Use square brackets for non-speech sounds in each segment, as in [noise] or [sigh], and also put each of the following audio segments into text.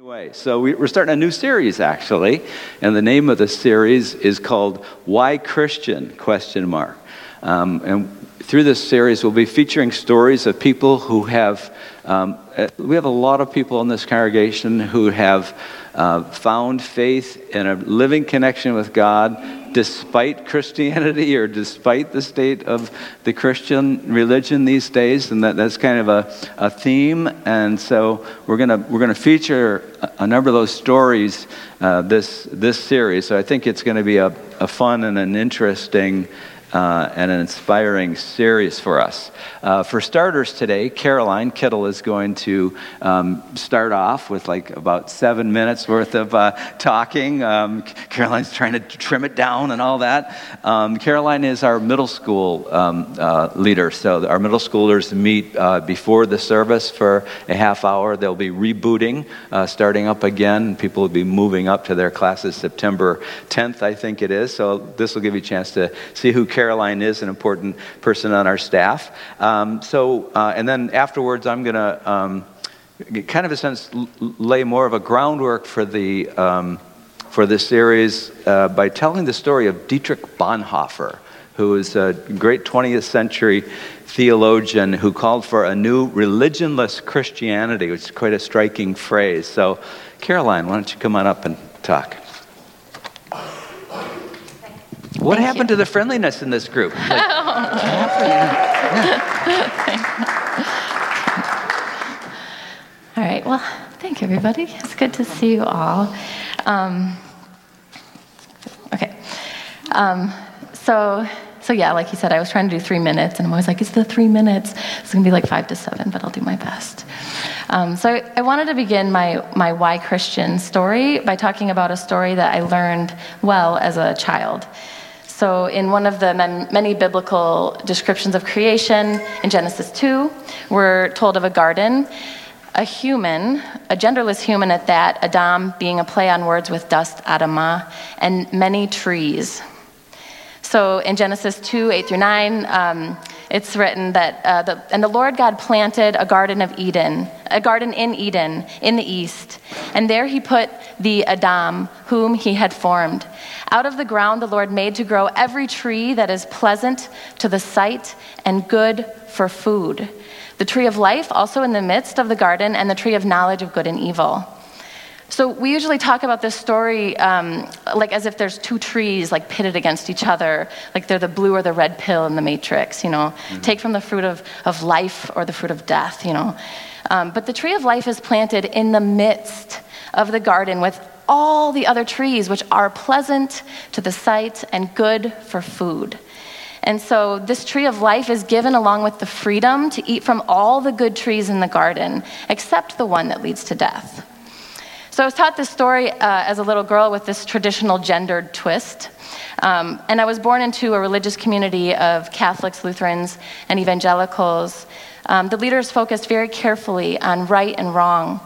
Anyway, so we, are starting a new series actually, and the name of the series is called "Why Christian?" Question mark. Um, and through this series, we'll be featuring stories of people who have. Um, uh, we have a lot of people in this congregation who have uh, found faith in a living connection with God despite Christianity or despite the state of the Christian religion these days, and that, that's kind of a, a theme. And so we're going we're gonna feature a, a, number of those stories uh, this, this series. So I think it's going to be a, a fun and an interesting uh, and an inspiring series for us. Uh, for starters today, Caroline Kittle is going to um, start off with like about seven minutes worth of uh, talking. Um, Caroline's trying to trim it down and all that. Um, Caroline is our middle school um, uh, leader, so our middle schoolers meet uh, before the service for a half hour. They'll be rebooting, uh, starting up again. People will be moving up to their classes September 10th, I think it is. So this will give you a chance to see who Caroline is, an important person on our staff. Um, so, uh, and then afterwards, I'm going to um, kind of, a sense, lay more of a groundwork for the um, for this series uh, by telling the story of Dietrich Bonhoeffer, who is a great 20th century theologian who called for a new religionless Christianity, which is quite a striking phrase. So, Caroline, why don't you come on up and talk? What Thank happened you. to the friendliness in this group? [laughs] Like, [laughs] all right. Well, thank you, everybody. It's good to see you all. Um, okay. Um, so, so yeah, like you said, I was trying to do three minutes, and I'm always like, it's the three minutes. It's gonna be like five to seven, but I'll do my best. Um, so I, I wanted to begin my my why Christian story by talking about a story that I learned well as a child. So, in one of the many biblical descriptions of creation in Genesis 2, we're told of a garden, a human, a genderless human at that, Adam being a play on words with dust, Adamah, and many trees. So, in Genesis 2 8 through 9, um, it's written that, uh, the, and the Lord God planted a garden of Eden, a garden in Eden, in the east. And there he put the Adam, whom he had formed. Out of the ground the Lord made to grow every tree that is pleasant to the sight and good for food. The tree of life also in the midst of the garden, and the tree of knowledge of good and evil. So we usually talk about this story um, like as if there's two trees like pitted against each other, like they're the blue or the red pill in the matrix, you know. Mm-hmm. Take from the fruit of, of life or the fruit of death, you know. Um, but the tree of life is planted in the midst of the garden with all the other trees which are pleasant to the sight and good for food. And so this tree of life is given along with the freedom to eat from all the good trees in the garden, except the one that leads to death. So I was taught this story uh, as a little girl with this traditional gendered twist. Um, and I was born into a religious community of Catholics, Lutherans, and evangelicals. Um, the leaders focused very carefully on right and wrong,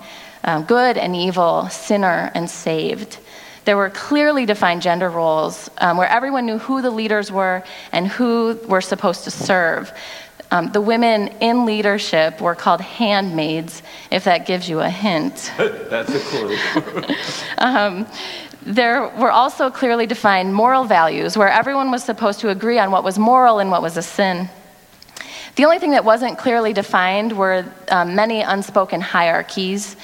um, good and evil, sinner and saved. There were clearly defined gender roles um, where everyone knew who the leaders were and who were supposed to serve. Um, the women in leadership were called handmaids, if that gives you a hint. [laughs] That's a clue. [laughs] um, there were also clearly defined moral values where everyone was supposed to agree on what was moral and what was a sin. The only thing that wasn't clearly defined were um, many unspoken hierarchies.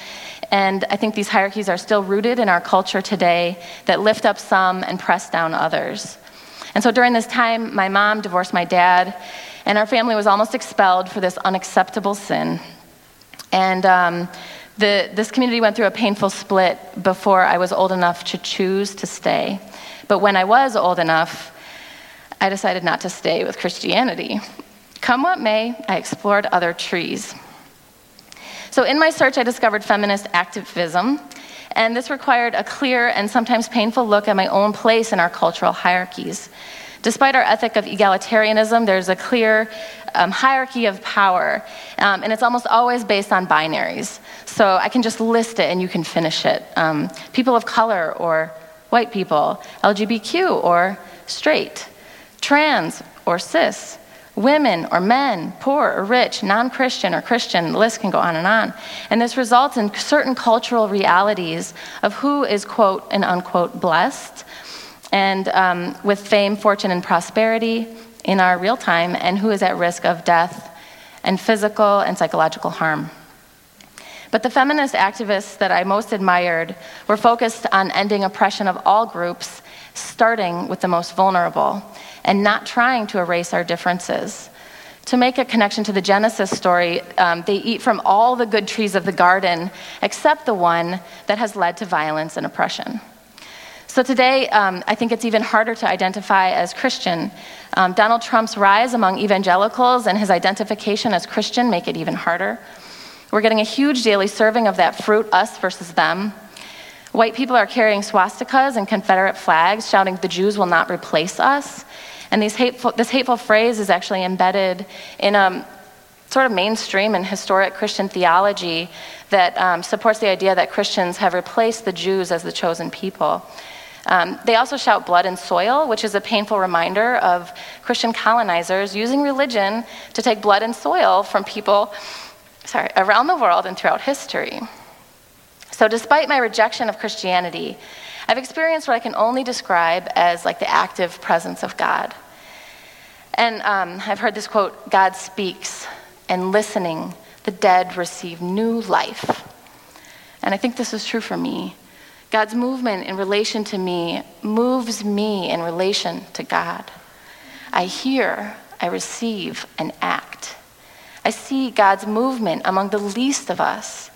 And I think these hierarchies are still rooted in our culture today that lift up some and press down others. And so during this time, my mom divorced my dad, and our family was almost expelled for this unacceptable sin. And um, the, this community went through a painful split before I was old enough to choose to stay. But when I was old enough, I decided not to stay with Christianity. Come what may, I explored other trees. So, in my search, I discovered feminist activism, and this required a clear and sometimes painful look at my own place in our cultural hierarchies. Despite our ethic of egalitarianism, there's a clear um, hierarchy of power, um, and it's almost always based on binaries. So I can just list it and you can finish it. Um, people of color or white people, LGBTQ or straight, trans or cis, women or men, poor or rich, non Christian or Christian, the list can go on and on. And this results in certain cultural realities of who is, quote and unquote, blessed, and um, with fame, fortune, and prosperity in our real time, and who is at risk of death and physical and psychological harm. But the feminist activists that I most admired were focused on ending oppression of all groups, starting with the most vulnerable, and not trying to erase our differences. To make a connection to the Genesis story, um, they eat from all the good trees of the garden except the one that has led to violence and oppression. So today, um, I think it's even harder to identify as Christian. Um, Donald Trump's rise among evangelicals and his identification as Christian make it even harder. We're getting a huge daily serving of that fruit, us versus them. White people are carrying swastikas and Confederate flags, shouting, The Jews will not replace us. And hateful, this hateful phrase is actually embedded in a sort of mainstream and historic Christian theology that um, supports the idea that Christians have replaced the Jews as the chosen people. Um, they also shout blood and soil, which is a painful reminder of Christian colonizers using religion to take blood and soil from people sorry, around the world and throughout history. So, despite my rejection of Christianity, I've experienced what I can only describe as like the active presence of God. And um, I've heard this quote God speaks, and listening, the dead receive new life. And I think this is true for me. God's movement in relation to me moves me in relation to God. I hear, I receive, and act. I see God's movement among the least of us.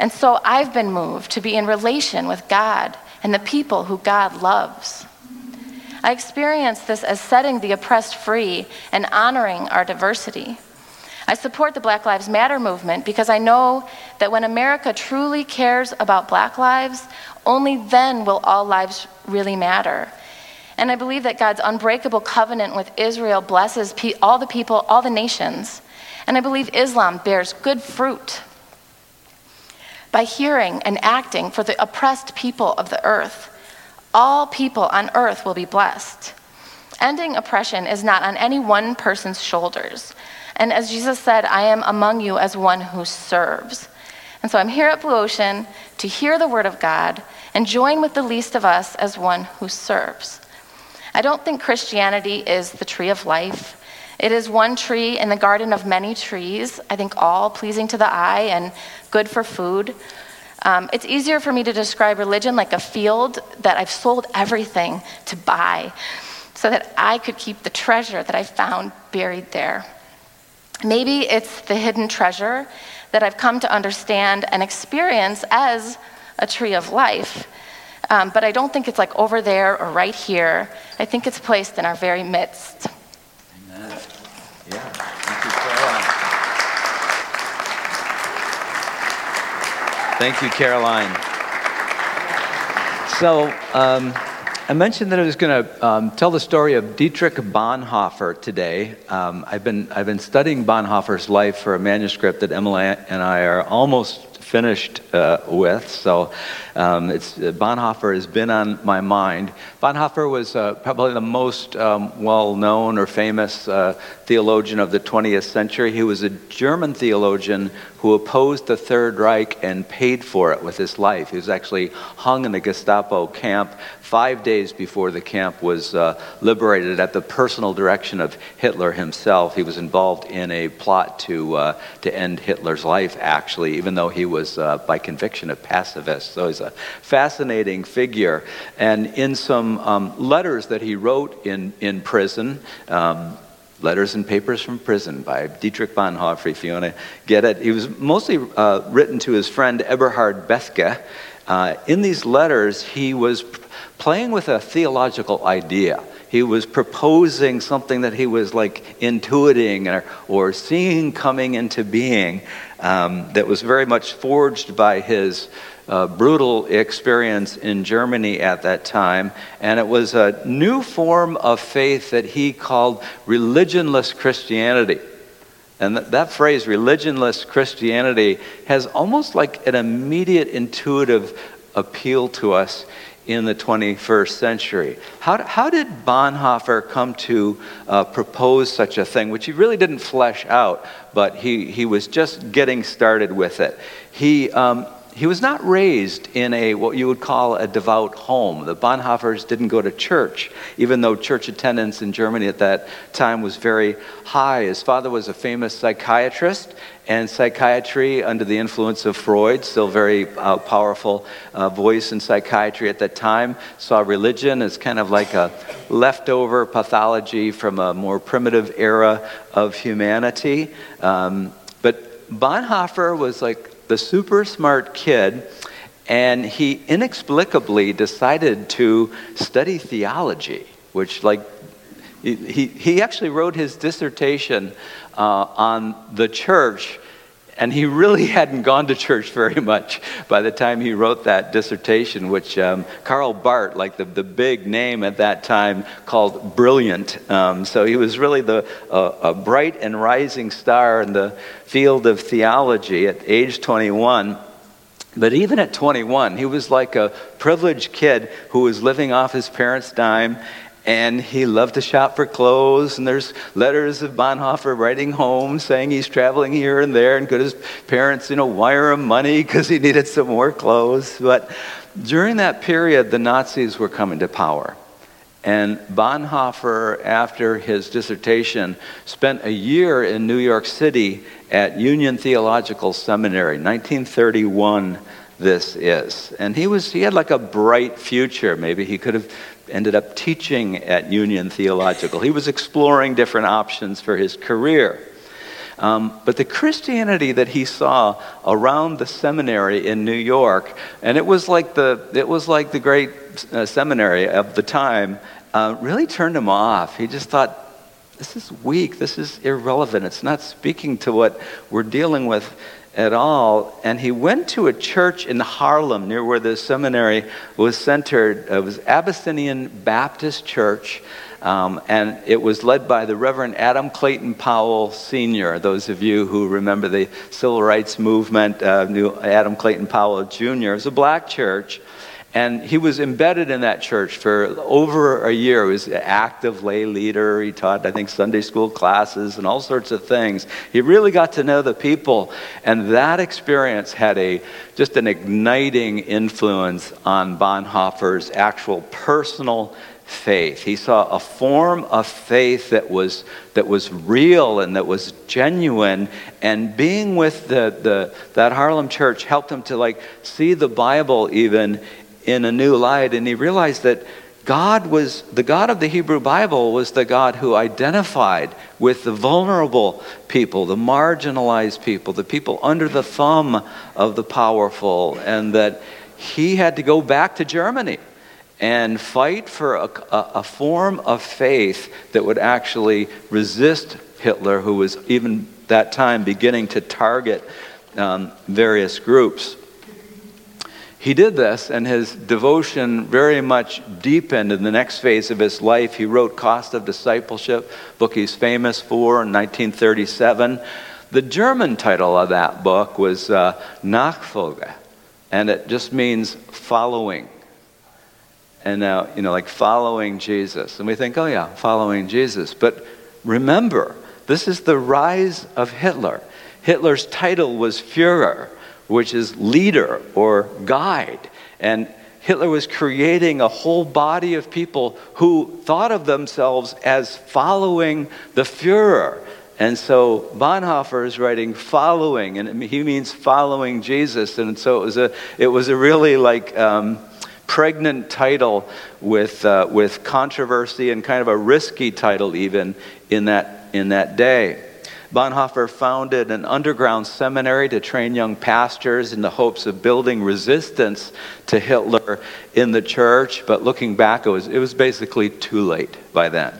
And so I've been moved to be in relation with God and the people who God loves. I experience this as setting the oppressed free and honoring our diversity. I support the Black Lives Matter movement because I know that when America truly cares about black lives, only then will all lives really matter. And I believe that God's unbreakable covenant with Israel blesses all the people, all the nations. And I believe Islam bears good fruit by hearing and acting for the oppressed people of the earth. All people on earth will be blessed. Ending oppression is not on any one person's shoulders. And as Jesus said, I am among you as one who serves. And so I'm here at Blue Ocean to hear the word of God and join with the least of us as one who serves. I don't think Christianity is the tree of life. It is one tree in the garden of many trees, I think all pleasing to the eye and good for food. Um, it's easier for me to describe religion like a field that I've sold everything to buy so that I could keep the treasure that I found buried there. Maybe it's the hidden treasure that I've come to understand and experience as a tree of life. Um, but I don't think it's like over there or right here. I think it's placed in our very midst. Amen. Yeah. Thank you, Caroline. Thank you, Caroline. So, um, I mentioned that I was going to um, tell the story of Dietrich Bonhoeffer today. Um, I've, been, I've been studying Bonhoeffer's life for a manuscript that Emily and I are almost finished uh, with. So um, it's, uh, Bonhoeffer has been on my mind. Bonhoeffer was uh, probably the most um, well known or famous uh, theologian of the 20th century. He was a German theologian who opposed the Third Reich and paid for it with his life. He was actually hung in the Gestapo camp five days before the camp was uh, liberated at the personal direction of Hitler himself. He was involved in a plot to, uh, to end Hitler's life, actually, even though he was uh, by conviction a pacifist. So he's a fascinating figure. And in some um, letters that he wrote in, in prison, um, Letters and Papers from Prison by Dietrich Bonhoeffer, if you want to get it. He was mostly uh, written to his friend Eberhard Bethge. Uh, in these letters, he was playing with a theological idea. He was proposing something that he was like intuiting or, or seeing coming into being um, that was very much forged by his uh, brutal experience in Germany at that time, and it was a new form of faith that he called religionless Christianity. And that, that phrase, religionless Christianity, has almost like an immediate intuitive appeal to us in the 21st century. How, how did Bonhoeffer come to uh, propose such a thing, which he really didn't flesh out, but he, he was just getting started with it? He, um, he was not raised in a what you would call a devout home. The Bonhoeffers didn't go to church, even though church attendance in Germany at that time was very high. His father was a famous psychiatrist, and psychiatry, under the influence of Freud, still very uh, powerful uh, voice in psychiatry at that time, saw religion as kind of like a leftover pathology from a more primitive era of humanity. Um, but Bonhoeffer was like the super smart kid, and he inexplicably decided to study theology, which, like, he, he actually wrote his dissertation uh, on the church and he really [laughs] hadn't gone to church very much by the time he wrote that dissertation, which um, Karl Barth, like the, the big name at that time, called brilliant. Um, so he was really the, uh, a bright and rising star in the field of theology at age 21. But even at 21, he was like a privileged kid who was living off his parents' dime and he loved to shop for clothes. And there's letters of Bonhoeffer writing home saying he's traveling here and there, and could his parents, you know, wire him money because he needed some more clothes. But during that period, the Nazis were coming to power. And Bonhoeffer, after his dissertation, spent a year in New York City at Union Theological Seminary, 1931 this is. And he was he had like a bright future. Maybe he could have ended up teaching at Union Theological. He was exploring different options for his career. Um, but the Christianity that he saw around the seminary in New York, and it was like the, it was like the great uh, seminary of the time, uh, really turned him off. He just thought, this is weak, this is irrelevant, it's not speaking to what we're dealing with at all. And he went to a church in Harlem near where the seminary was centered. It was Abyssinian Baptist Church. Um, and it was led by the Reverend Adam Clayton Powell Sr. Those of you who remember the civil rights movement, uh, knew Adam Clayton Powell Jr. It was a black church. And he was embedded in that church for over a year. He was an active lay leader. He taught, I think, Sunday school classes and all sorts of things. He really got to know the people. And that experience had a just an igniting influence on Bonhoeffer's actual personal faith. He saw a form of faith that was, that was real and that was genuine. And being with the, the, that Harlem church helped him to like see the Bible even in a new light, and he realized that God was, the God of the Hebrew Bible was the God who identified with the vulnerable people, the marginalized people, the people under the thumb of the powerful, and that he had to go back to Germany and fight for a, a, a form of faith that would actually resist Hitler, who was even that time beginning to target um, various groups. He did this, and his devotion very much deepened in the next phase of his life. He wrote Cost of Discipleship, book he's famous for in 1937. The German title of that book was uh, Nachfolge, and it just means following. And now, you know, like following Jesus. And we think, oh, yeah, following Jesus. But remember, this is the rise of Hitler. Hitler's title was Fuhrer which is leader or guide. And Hitler was creating a whole body of people who thought of themselves as following the Fuhrer. And so Bonhoeffer is writing following, and he means following Jesus. And so it was a, it was a really like um, pregnant title with, uh, with controversy and kind of a risky title even in that, in that day. Bonhoeffer founded an underground seminary to train young pastors in the hopes of building resistance to Hitler in the church. But looking back, it was, it was basically too late by then.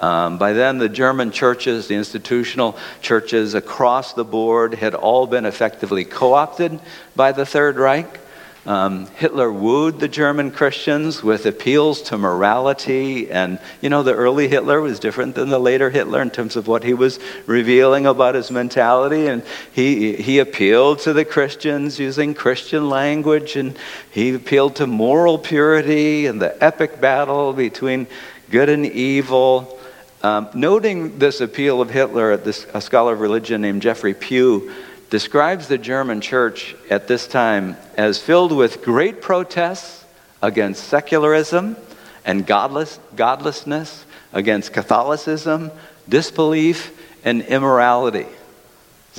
Um, by then, the German churches, the institutional churches across the board, had all been effectively co opted by the Third Reich. Um, Hitler wooed the German Christians with appeals to morality. And, you know, the early Hitler was different than the later Hitler in terms of what he was revealing about his mentality. And he, he appealed to the Christians using Christian language. And he appealed to moral purity and the epic battle between good and evil. Um, noting this appeal of Hitler, this, a scholar of religion named Jeffrey Pugh describes the German church at this time as filled with great protests against secularism and godless, godlessness, against Catholicism, disbelief, and immorality.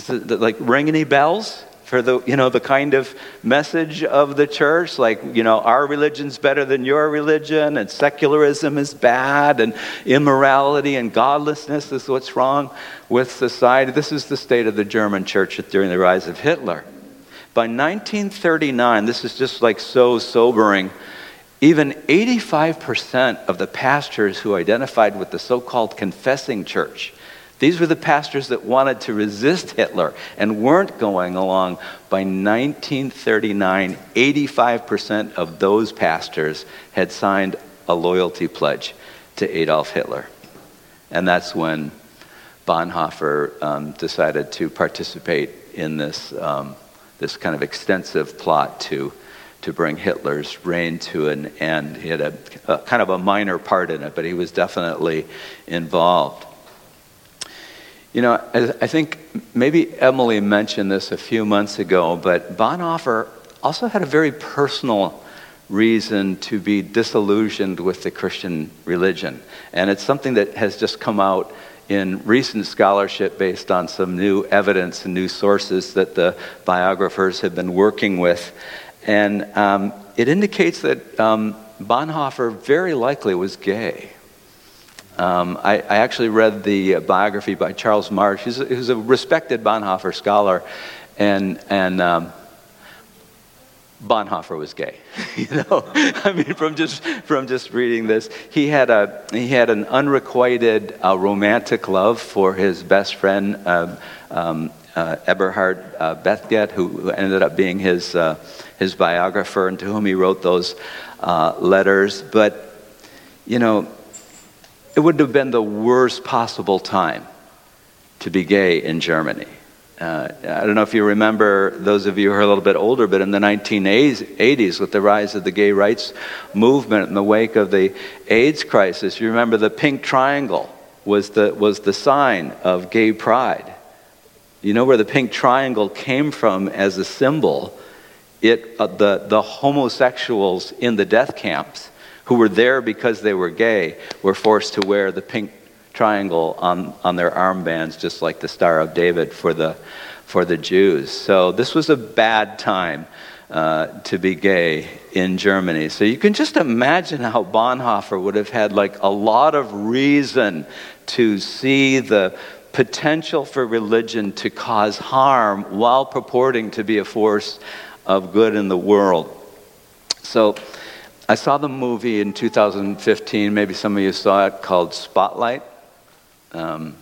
It, like ring any bells? For the you know the kind of message of the church like you know our religion's better than your religion and secularism is bad and immorality and godlessness is what's wrong with society. This is the state of the german church during the rise of hitler. By 1939 this is just like so sobering even 85% of the pastors who identified with the so-called confessing church these were the pastors that wanted to resist Hitler and weren't going along. By 1939, 85% of those pastors had signed a loyalty pledge to Adolf Hitler. And that's when Bonhoeffer um, decided to participate in this, um, this kind of extensive plot to, to bring Hitler's reign to an end. He had a, a kind of a minor part in it, but he was definitely involved. You know, I think maybe Emily mentioned this a few months ago, but Bonhoeffer also had a very personal reason to be disillusioned with the Christian religion. And it's something that has just come out in recent scholarship based on some new evidence and new sources that the biographers have been working with. And um, it indicates that um, Bonhoeffer very likely was gay. Um, I, I, actually read the biography by Charles Marsh, who's a, who's a respected Bonhoeffer scholar, and, and um, Bonhoeffer was gay. [laughs] you know, I mean, from just from just reading this, he had a he had an unrequited uh, romantic love for his best friend uh, um, uh, Eberhard uh, Bethge, who ended up being his uh, his biographer, and to whom he wrote those uh, letters. But you know, it would have been the worst possible time to be gay in Germany. Uh, I don't know if you remember, those of you who are a little bit older, but in the 1980s, with the rise of the gay rights movement in the wake of the AIDS crisis, you remember the pink triangle was the, was the sign of gay pride. You know where the pink triangle came from as a symbol? It, uh, the, the homosexuals in the death camps who were there because they were gay were forced to wear the pink triangle on, on their armbands, just like the Star of David for the, for the Jews. So this was a bad time uh, to be gay in Germany. So you can just imagine how Bonhoeffer would have had like a lot of reason to see the potential for religion to cause harm while purporting to be a force of good in the world. So I saw the movie in 2015, maybe some of you saw it, called Spotlight. Um,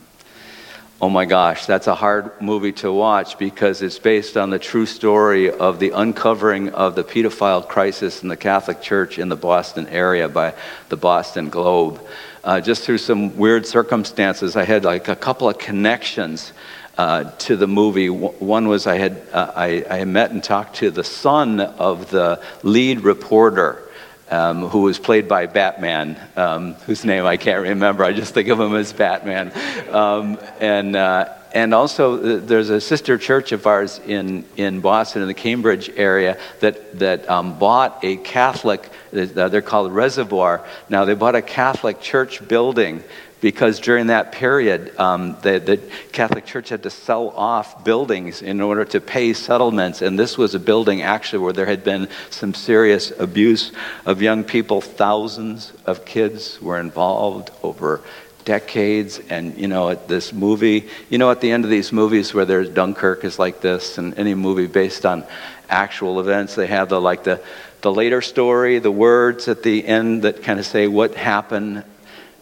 oh my gosh, that's a hard movie to watch because it's based on the true story of the uncovering of the pedophile crisis in the Catholic Church in the Boston area by the Boston Globe. Uh, just through some weird circumstances, I had like a couple of connections uh, to the movie. One was I had uh, I, I met and talked to the son of the lead reporter um, who was played by Batman, um, whose name I can't remember. I just think of him as Batman. Um, and, uh, and also, uh, there's a sister church of ours in, in Boston, in the Cambridge area, that, that um, bought a Catholic, uh, they're called Reservoir. Now, they bought a Catholic church building because during that period, um, the, the, Catholic Church had to sell off buildings in order to pay settlements. And this was a building actually where there had been some serious abuse of young people. Thousands of kids were involved over decades. And, you know, at this movie, you know, at the end of these movies where there's Dunkirk is like this, and any movie based on actual events, they have the, like, the, the later story, the words at the end that kind of say what happened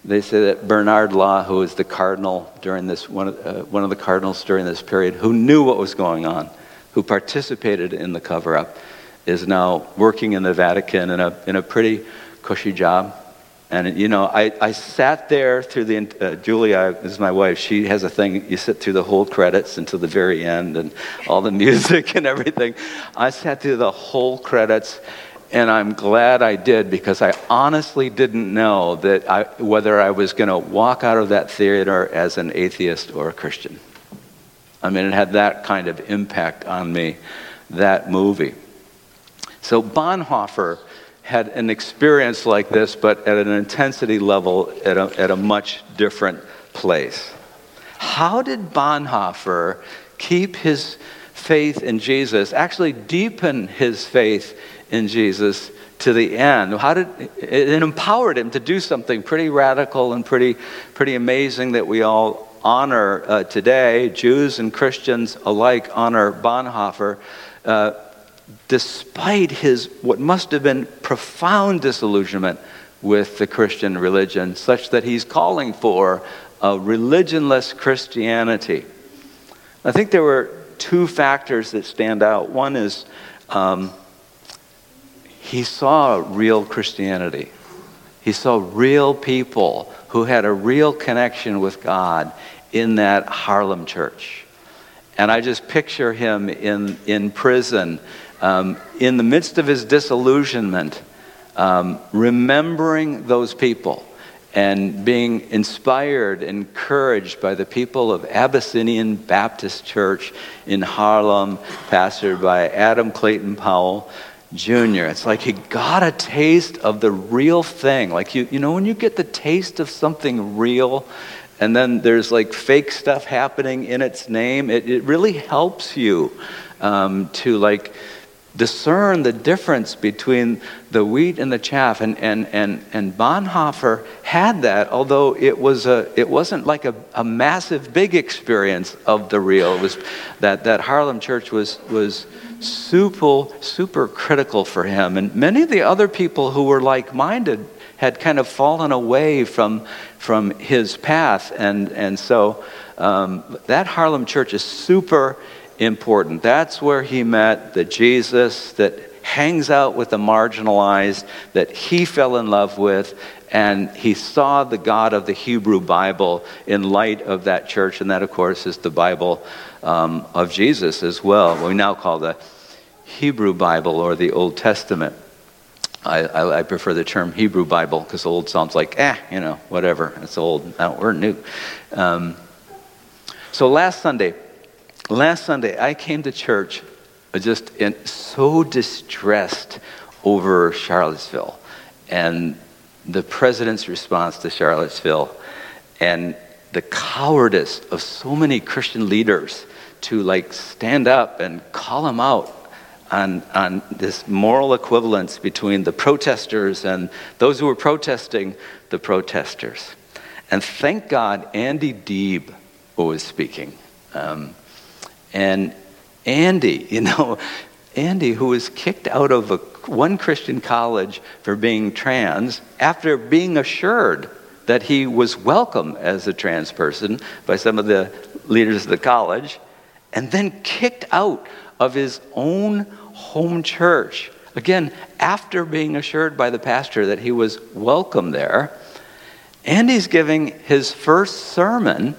they say that Bernard Law, who was the cardinal during this, one of, uh, one of the cardinals during this period, who knew what was going on, who participated in the cover up, is now working in the Vatican in a, in a pretty cushy job. And, you know, I, I sat there through the, uh, Julia is my wife, she has a thing, you sit through the whole credits until the very end and all the [laughs] music and everything. I sat through the whole credits and I'm glad I did because I honestly didn't know that I, whether I was going to walk out of that theater as an atheist or a Christian. I mean, it had that kind of impact on me, that movie. So Bonhoeffer had an experience like this, but at an intensity level at a, at a much different place. How did Bonhoeffer keep his faith in Jesus, actually deepen his faith in Jesus to the end? How did it empowered him to do something pretty radical and pretty pretty amazing that we all honor uh, today? Jews and Christians alike honor Bonhoeffer. Uh, despite his what must have been profound disillusionment with the Christian religion, such that he's calling for a religionless Christianity. I think there were two factors that stand out. One is um, he saw real Christianity. He saw real people who had a real connection with God in that Harlem church. And I just picture him in, in prison, um, in the midst of his disillusionment, um, remembering those people and being inspired, encouraged by the people of Abyssinian Baptist Church in Harlem, pastored by Adam Clayton Powell, Jr. It's like he got a taste of the real thing. Like, you, you know, when you get the taste of something real, and then there's like fake stuff happening in its name, it, it really helps you um, to like discern the difference between the wheat and the chaff. And, and, and, and Bonhoeffer had that, although it, was a, it wasn't like a, a massive, big experience of the real. It was that, that Harlem church was, was super, super critical for him. And many of the other people who were like minded had kind of fallen away from, from his path. And, and so um, that Harlem church is super important. That's where he met the Jesus that hangs out with the marginalized, that he fell in love with, and he saw the God of the Hebrew Bible in light of that church, and that, of course, is the Bible um, of Jesus as well. What we now call the Hebrew Bible or the Old Testament. I, I, I prefer the term Hebrew Bible because old sounds like, eh, you know, whatever. It's old. Now we're new. Um, so last Sunday, last Sunday, I came to church just in, so distressed over Charlottesville and the president's response to Charlottesville and the cowardice of so many Christian leaders to like stand up and call them out on, on this moral equivalence between the protesters and those who were protesting the protesters. And thank God Andy Deeb was speaking. Um, and Andy, [laughs] you know, Andy, who was kicked out of a, one Christian college for being trans after being assured that he was welcome as a trans person by some of the leaders of the college, and then kicked out of his own home church. Again, after being assured by the pastor that he was welcome there, and he's giving his first sermon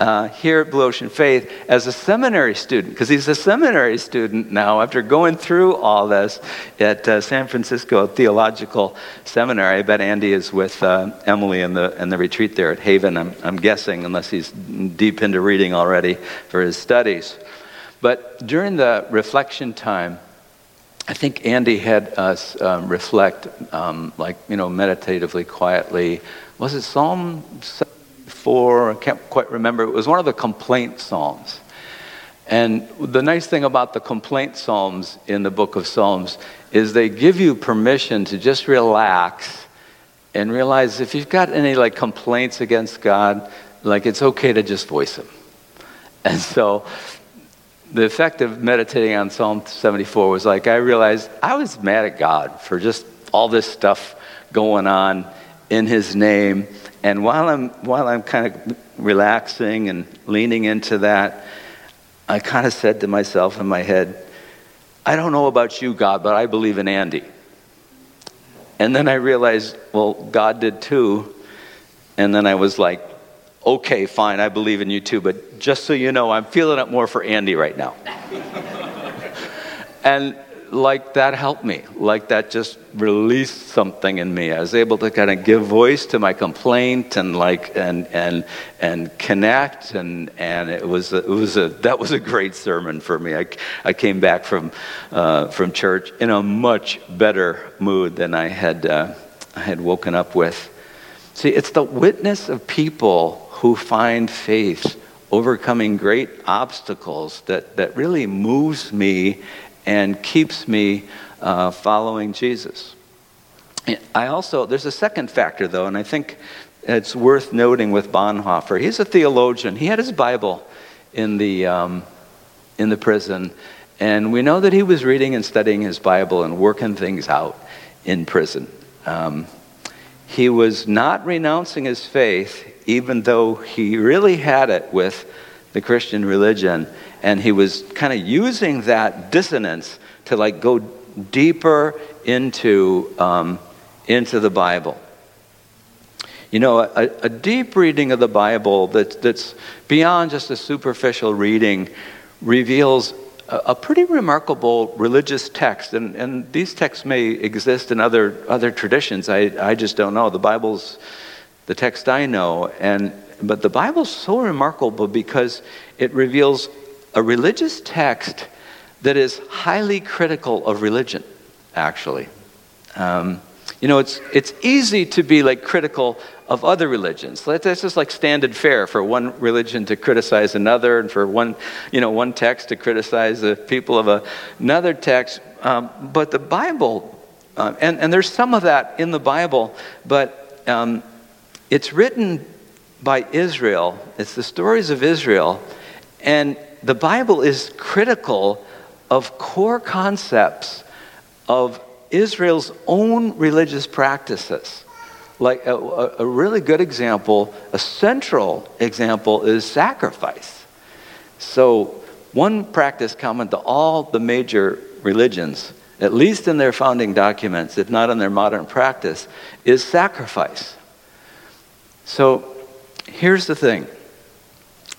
uh, here at Blue Ocean Faith as a seminary student, because he's a seminary student now after going through all this at uh, San Francisco Theological Seminary. I bet Andy is with uh, Emily in the, in the retreat there at Haven, I'm, I'm guessing, unless he's deep into reading already for his studies. But during the reflection time, I think Andy had us um, reflect, um, like, you know, meditatively, quietly. Was it Psalm 74? I can't quite remember. It was one of the complaint psalms. And the nice thing about the complaint psalms in the book of Psalms is they give you permission to just relax and realize if you've got any like complaints against God, like it's okay to just voice them. [laughs] And so the effect of meditating on Psalm 74 was like I realized I was mad at God for just all this stuff going on in His name. And while I'm while I'm kind of relaxing and leaning into that, I kind of said to myself in my head, I don't know about you, God, but I believe in Andy. And then I realized, well, God did too. And then I was like, okay, fine, I believe in you too, but just so you know, I'm feeling it more for Andy right now. [laughs] and like that helped me. Like that just released something in me. I was able to kind of give voice to my complaint and like and and and connect and and it was a, it was a that was a great sermon for me. I, I came back from uh, from church in a much better mood than I had uh, I had woken up with. See, it's the witness of people who find faith overcoming great obstacles that, that really moves me and keeps me uh, following Jesus. I also, there's a second factor though, and I think it's worth noting with Bonhoeffer. He's a theologian. He had his Bible in the, um, in the prison, and we know that he was reading and studying his Bible and working things out in prison. Um, he was not renouncing his faith, even though he really had it with the Christian religion and he was kind of using that dissonance to like go deeper into um, into the Bible. You know, a, a, deep reading of the Bible that, that's beyond just a superficial reading reveals a, a pretty remarkable religious text. And, and these texts may exist in other, other traditions. I, I just don't know. The Bible's the text I know. And, but the Bible's so remarkable because it reveals a religious text that is highly critical of religion, actually. Um, you know, it's, it's easy to be like critical of other religions. That's just like standard fare for one religion to criticize another, and for one, you know, one text to criticize the people of another text. Um, but the Bible, uh, and, and there's some of that in the Bible, but um, it's written by Israel. It's the stories of Israel, and the Bible is critical of core concepts of Israel's own religious practices. Like a, a, really good example, a central example is sacrifice. So, one practice common to all the major religions, at least in their founding documents, if not in their modern practice, is sacrifice. So, here's the thing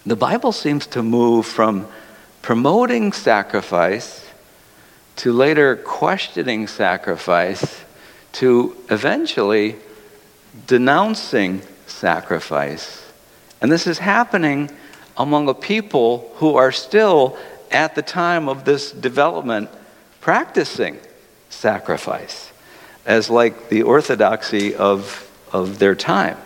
the Bible seems to move from promoting sacrifice to later questioning sacrifice to eventually denouncing sacrifice. And this is happening among a people who are still, at the time of this development, practicing sacrifice as like the orthodoxy of, of their time.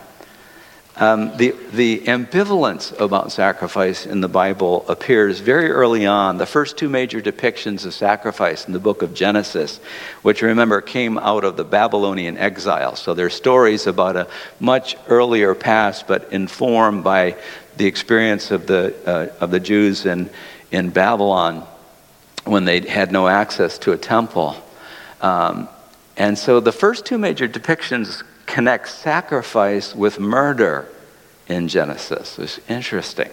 Um, the, the ambivalence about sacrifice in the Bible appears very early on. The first two major depictions of sacrifice in the book of Genesis, which remember came out of the Babylonian exile. So they're stories about a much earlier past, but informed by the experience of the, uh, of the Jews in, in Babylon when they had no access to a temple. Um, and so the first two major depictions connects sacrifice with murder in Genesis. It's interesting.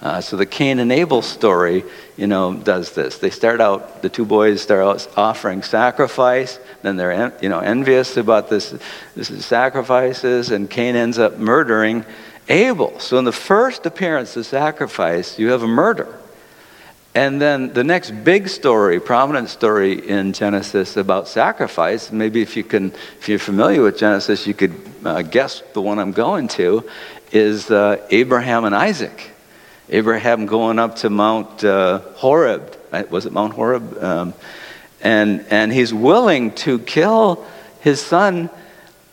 Uh, so the Cain and Abel story, you know, does this. They start out, the two boys start out offering sacrifice, then they're, you know, envious about this, this sacrifices, and Cain ends up murdering Abel. So in the first appearance of sacrifice, you have a murder. And then the next big story, prominent story in Genesis about sacrifice, maybe if you can, if you're familiar with Genesis, you could uh, guess the one I'm going to, is uh, Abraham and Isaac. Abraham going up to Mount uh, Horeb. Was it Mount Horeb? Um, and, and he's willing to kill his son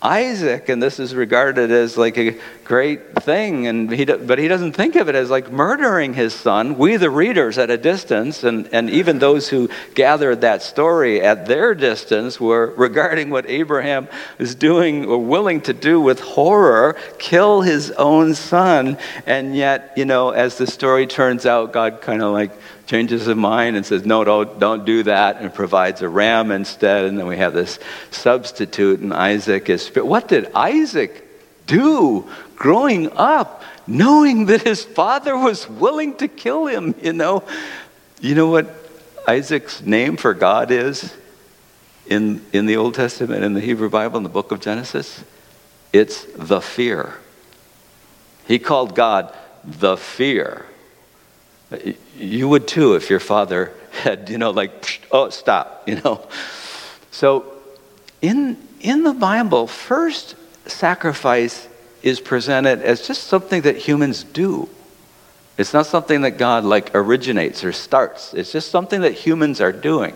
Isaac, and this is regarded as like a great thing, and he, but he doesn't think of it as like murdering his son. We, the readers, at a distance, and, and even those who gathered that story at their distance, were regarding what Abraham is doing or willing to do with horror, kill his own son. And yet, you know, as the story turns out, God kind of like changes his mind and says, No, don't, don't do that, and provides a ram instead. And then we have this substitute, and Isaac is. What did Isaac do growing up, knowing that his father was willing to kill him? You know, you know what Isaac's name for God is in, in the Old Testament, in the Hebrew Bible, in the book of Genesis? It's the fear. He called God the fear. You would too if your father had, you know, like, oh, stop, you know. So in, in the Bible, first sacrifice is presented as just something that humans do. It's not something that God like originates or starts. It's just something that humans are doing.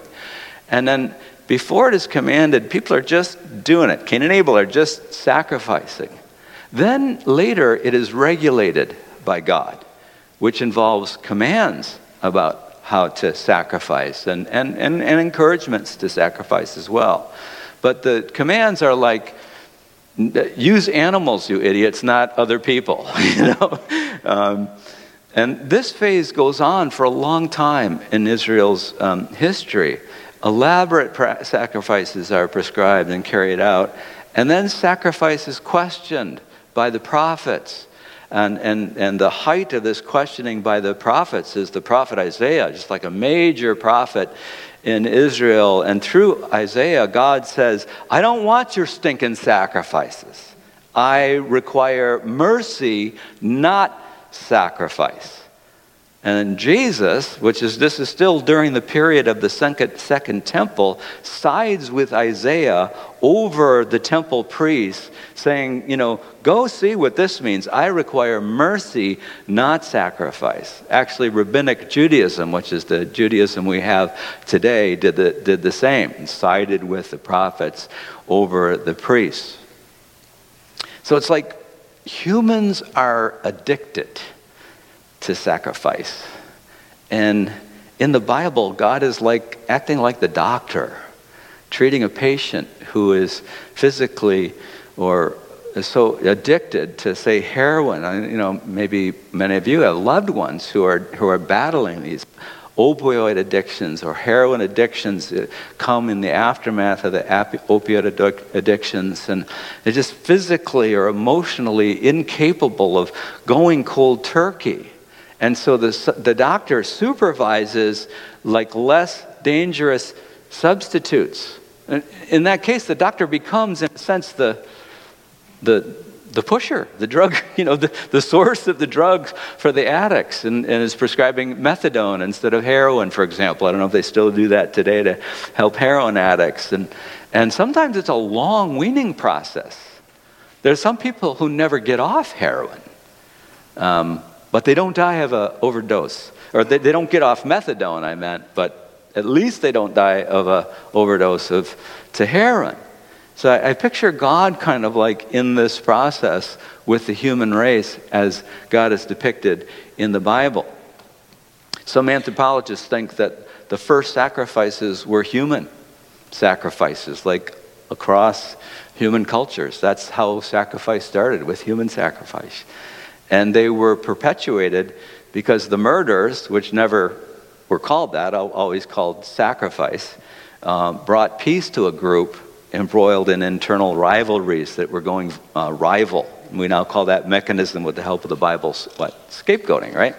And then before it is commanded, people are just doing it. Cain and Abel are just sacrificing. Then later it is regulated by God, which involves commands about how to sacrifice and, and, and, and encouragements to sacrifice as well. But the commands are like, use animals, you idiots, not other people. [laughs] you know, um, and this phase goes on for a long time in Israel's um, history. Elaborate pra- sacrifices are prescribed and carried out, and then sacrifices questioned by the prophets. And, and, and the height of this questioning by the prophets is the prophet Isaiah, just like a major prophet in Israel. And through Isaiah, God says, I don't want your stinking sacrifices. I require mercy, not sacrifice. And Jesus, which is this is still during the period of the second, second temple, sides with Isaiah over the temple priests, saying, you know, go see what this means. I require mercy, not sacrifice. Actually, rabbinic Judaism, which is the Judaism we have today, did the, did the same, and sided with the prophets over the priests. So it's like humans are addicted to sacrifice. And in the Bible, God is like acting like the doctor, treating a patient who is physically or so addicted to say heroin. You know, maybe many of you have loved ones who are who are battling these opioid addictions or heroin addictions that come in the aftermath of the opioid addictions and they're just physically or emotionally incapable of going cold turkey and so the, the doctor supervises like less dangerous substitutes. In that case, the doctor becomes, in a sense, the, the, the pusher, the drug, [laughs] you know, the, the source of the drugs for the addicts, and, and is prescribing methadone instead of heroin, for example. I don't know if they still do that today to help heroin addicts. And, and sometimes it's a long weaning process. There's some people who never get off heroin. Um, but they don't die of an overdose. Or they, they don't get off methadone, I meant, but at least they don't die of an overdose of to heroin. So I, I picture God kind of like in this process with the human race as God is depicted in the Bible. Some anthropologists think that the first sacrifices were human sacrifices, like across human cultures. That's how sacrifice started, with human sacrifice. And they were perpetuated because the murders, which never were called that, always called sacrifice, uh, brought peace to a group embroiled in internal rivalries that were going uh, rival. We now call that mechanism with the help of the Bible what? Scapegoating, right?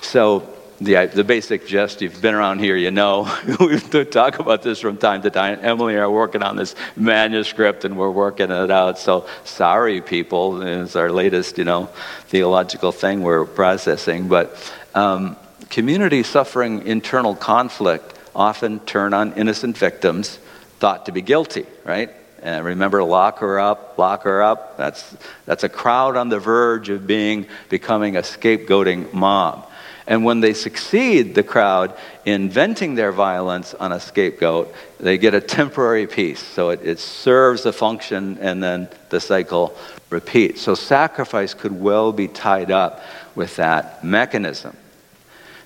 So the, the basic gist, you've been around here, you know. [laughs] we talk about this from time to time. Emily and I are working on this manuscript and we're working it out. So sorry, people. It's our latest, you know, theological thing we're processing. But um, communities suffering internal conflict often turn on innocent victims thought to be guilty, right? And remember, lock her up, lock her up. That's, that's a crowd on the verge of being, becoming a scapegoating mob. And when they succeed, the crowd, in venting their violence on a scapegoat, they get a temporary peace. So it, it serves a function and then the cycle repeats. So sacrifice could well be tied up with that mechanism.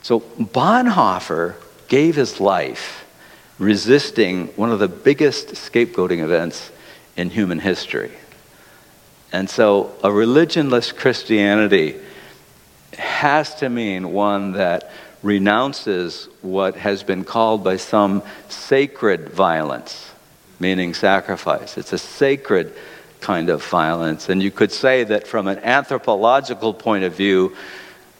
So Bonhoeffer gave his life resisting one of the biggest scapegoating events in human history. And so a religionless Christianity has to mean one that renounces what has been called by some sacred violence, meaning sacrifice. It's a sacred kind of violence. And you could say that from an anthropological point of view,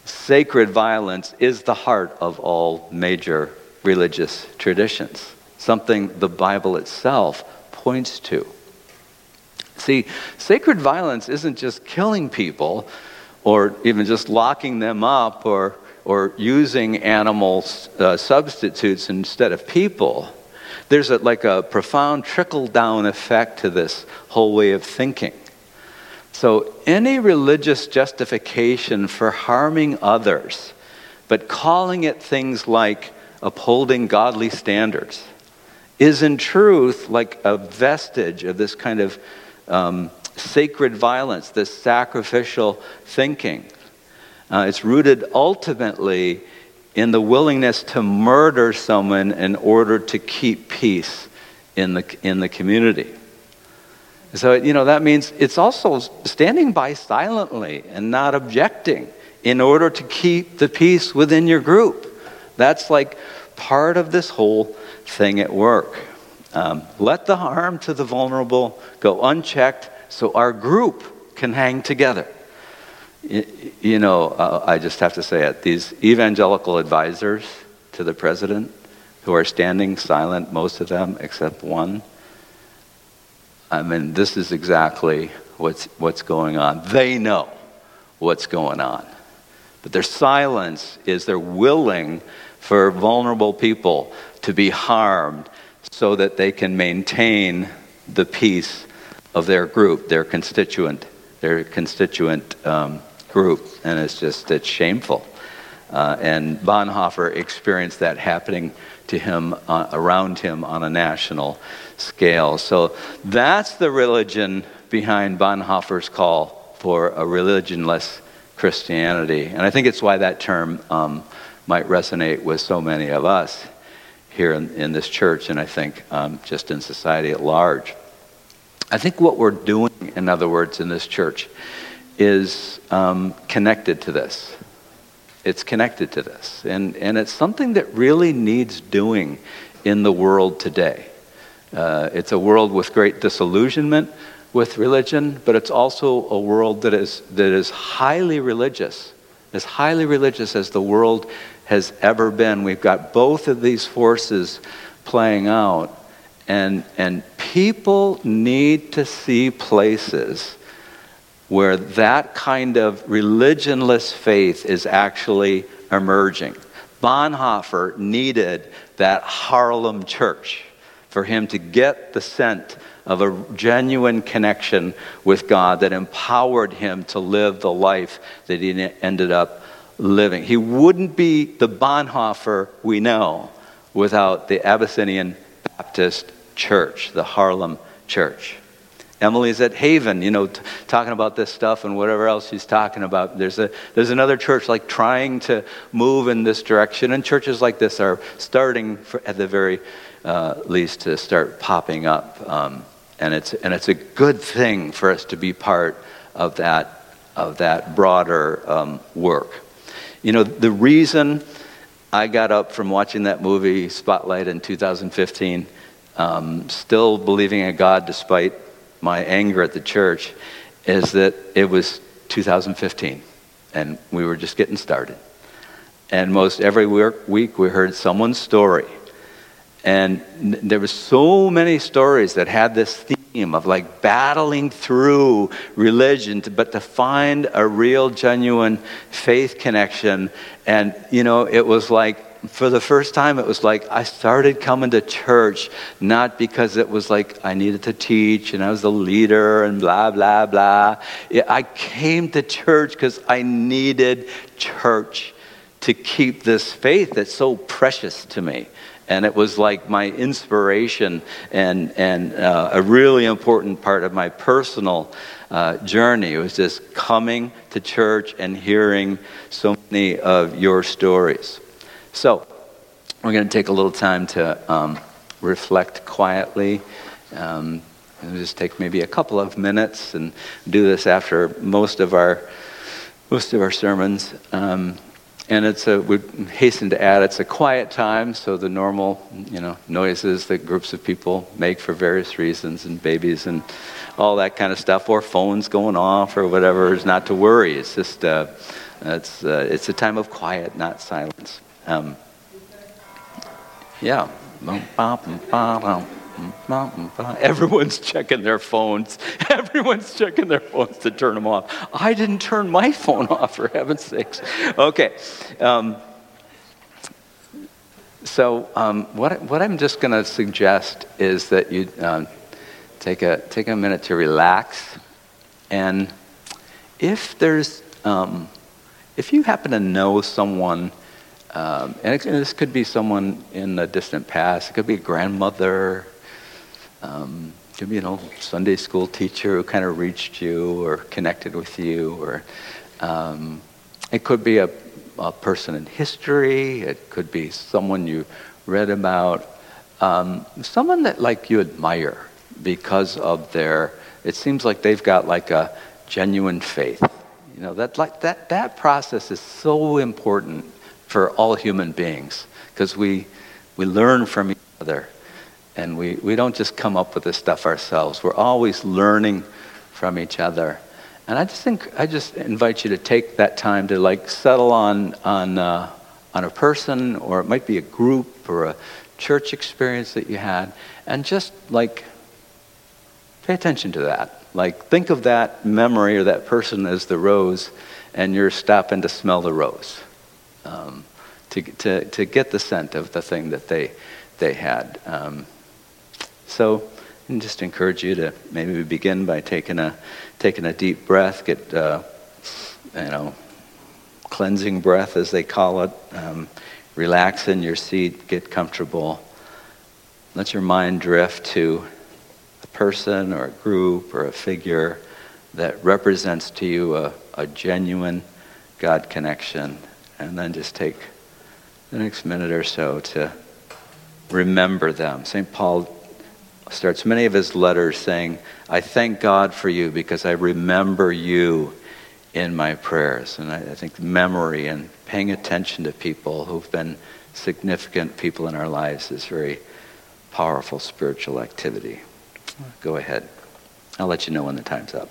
sacred violence is the heart of all major religious traditions, something the Bible itself points to. See, sacred violence isn't just killing people or even just locking them up or, or using animal uh, substitutes instead of people. There's a, like a profound trickle down effect to this whole way of thinking. So, any religious justification for harming others, but calling it things like upholding godly standards, is in truth like a vestige of this kind of um, sacred violence, this sacrificial thinking. Uh, it's rooted ultimately in the willingness to murder someone in order to keep peace in the, in the community. So, you know, that means it's also standing by silently and not objecting in order to keep the peace within your group. That's like part of this whole thing at work. Um, let the harm to the vulnerable go unchecked so our group can hang together. You, know, uh, I just have to say it these evangelical advisors to the president who are standing silent, most of them except one. I mean, this is exactly what's, what's going on. They know what's going on. But their silence is they're willing for vulnerable people to be harmed so that they can maintain the peace of their group, their constituent, their constituent um, group, and it's just it's shameful. Uh, and Bonhoeffer experienced that happening to him uh, around him on a national scale. So that's the religion behind Bonhoeffer's call for a religionless Christianity, and I think it's why that term um, might resonate with so many of us here in, in this church, and I think um, just in society at large. I think what we're doing, in other words, in this church, is um, connected to this. It's connected to this. And, and it's something that really needs doing in the world today. Uh, it's a world with great disillusionment with religion, but it's also a world that is, that is highly religious, as highly religious as the world has ever been. We've got both of these forces playing out. And, and people need to see places where that kind of religionless faith is actually emerging. Bonhoeffer needed that Harlem church for him to get the scent of a genuine connection with God that empowered him to live the life that he ended up living. He wouldn't be the Bonhoeffer we know without the Abyssinian Baptist Church, the Harlem Church. Emily's at Haven, you know, t- talking about this stuff and whatever else she's talking about. There's, a, there's another church like trying to move in this direction, and churches like this are starting, for, at the very uh, least, to start popping up. Um, and, it's, and it's a good thing for us to be part of that, of that broader um, work. You know, the reason I got up from watching that movie, Spotlight, in 2015, um, still believing in God despite my anger at the church, is that it was 2015 and we were just getting started. And most every week we heard someone's story. And there were so many stories that had this theme of like battling through religion, but to find a real, genuine faith connection. And, you know, it was like, for the first time, it was like I started coming to church not because it was like I needed to teach and I was the leader and blah, blah, blah. I came to church because I needed church to keep this faith that's so precious to me and it was like my inspiration and, and uh, a really important part of my personal uh, journey. It was just coming to church and hearing so many of your stories. So, we're going to take a little time to um, reflect quietly. Um, and just take maybe a couple of minutes and do this after most of our most of our sermons. Um, and it's a, we hasten to add, it's a quiet time, so the normal, you know, noises that groups of people make for various reasons, and babies and all that kind of stuff, or phones going off or whatever, is not to worry. It's just, uh, it's, uh, it's a time of quiet, not silence. Um, Yeah. Everyone's checking their phones. [laughs] Everyone's checking their phones to turn them off. I didn't turn my [laughs] phone off, for heaven's sakes. Okay. Um, so, um, what, what I'm just going to suggest is that you um, take, a, take a minute to relax. And if there's, um, if you happen to know someone, um, and, it, and, this could be someone in the distant past, it could be a grandmother, um, it could be an old Sunday school teacher who kind of reached you or connected with you, or um, it could be a a person in history, it could be someone you read about, um, someone that like you admire because of their, it seems like they've got like a genuine faith. You know, that, like, that, that process is so important for all human beings because we, we learn from each other and we, we don't just come up with this stuff ourselves. We're always learning from each other. And I just think I just invite you to take that time to like settle on on uh, on a person, or it might be a group or a church experience that you had, and just like pay attention to that. Like think of that memory or that person as the rose, and you're stopping to smell the rose, um, to to to get the scent of the thing that they they had. Um, so and just encourage you to maybe begin by taking a taking a deep breath, get uh, you know cleansing breath as they call it. Um, relax in your seat, get comfortable. Let your mind drift to a person or a group or a figure that represents to you a, a genuine God connection, and then just take the next minute or so to remember them. St. Paul starts many of his letters saying, I thank God for you because I remember you in my prayers. And I, I, think memory and paying attention to people who've been significant people in our lives is very powerful spiritual activity. Go ahead. I'll let you know when the time's up.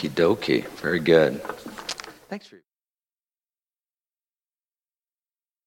Okie dokie. Very good. Thanks for